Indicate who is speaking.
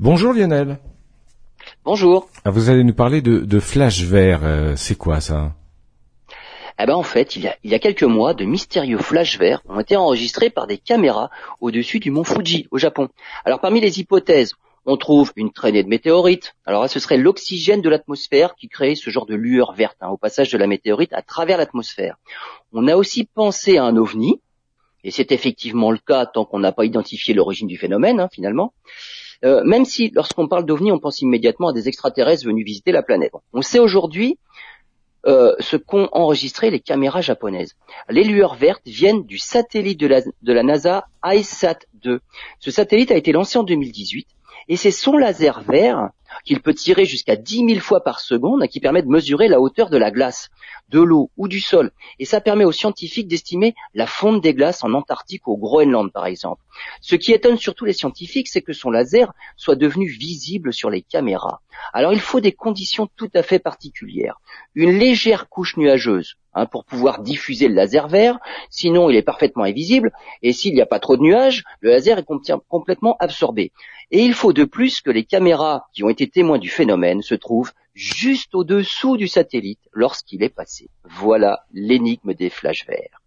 Speaker 1: Bonjour Lionel.
Speaker 2: Bonjour.
Speaker 1: Ah, vous allez nous parler de, de flash vert. Euh, c'est quoi ça?
Speaker 2: Eh ben en fait, il y, a, il y a quelques mois, de mystérieux flashs verts ont été enregistrés par des caméras au-dessus du mont Fuji, au Japon. Alors parmi les hypothèses, on trouve une traînée de météorites. Alors là, ce serait l'oxygène de l'atmosphère qui crée ce genre de lueur verte hein, au passage de la météorite à travers l'atmosphère. On a aussi pensé à un ovni, et c'est effectivement le cas tant qu'on n'a pas identifié l'origine du phénomène, hein, finalement. Euh, même si lorsqu'on parle d'ovni, on pense immédiatement à des extraterrestres venus visiter la planète. On sait aujourd'hui euh, ce qu'ont enregistré les caméras japonaises. Les lueurs vertes viennent du satellite de la, de la NASA ISAT-2. Ce satellite a été lancé en 2018 et c'est son laser vert qu'il peut tirer jusqu'à 10 000 fois par seconde qui permet de mesurer la hauteur de la glace, de l'eau ou du sol. Et ça permet aux scientifiques d'estimer la fonte des glaces en Antarctique ou au Groenland par exemple. Ce qui étonne surtout les scientifiques, c'est que son laser soit devenu visible sur les caméras. Alors il faut des conditions tout à fait particulières. Une légère couche nuageuse, Hein, pour pouvoir diffuser le laser vert, sinon il est parfaitement invisible, et s'il n'y a pas trop de nuages, le laser est complètement absorbé. Et il faut de plus que les caméras qui ont été témoins du phénomène se trouvent juste au-dessous du satellite lorsqu'il est passé. Voilà l'énigme des flashs verts.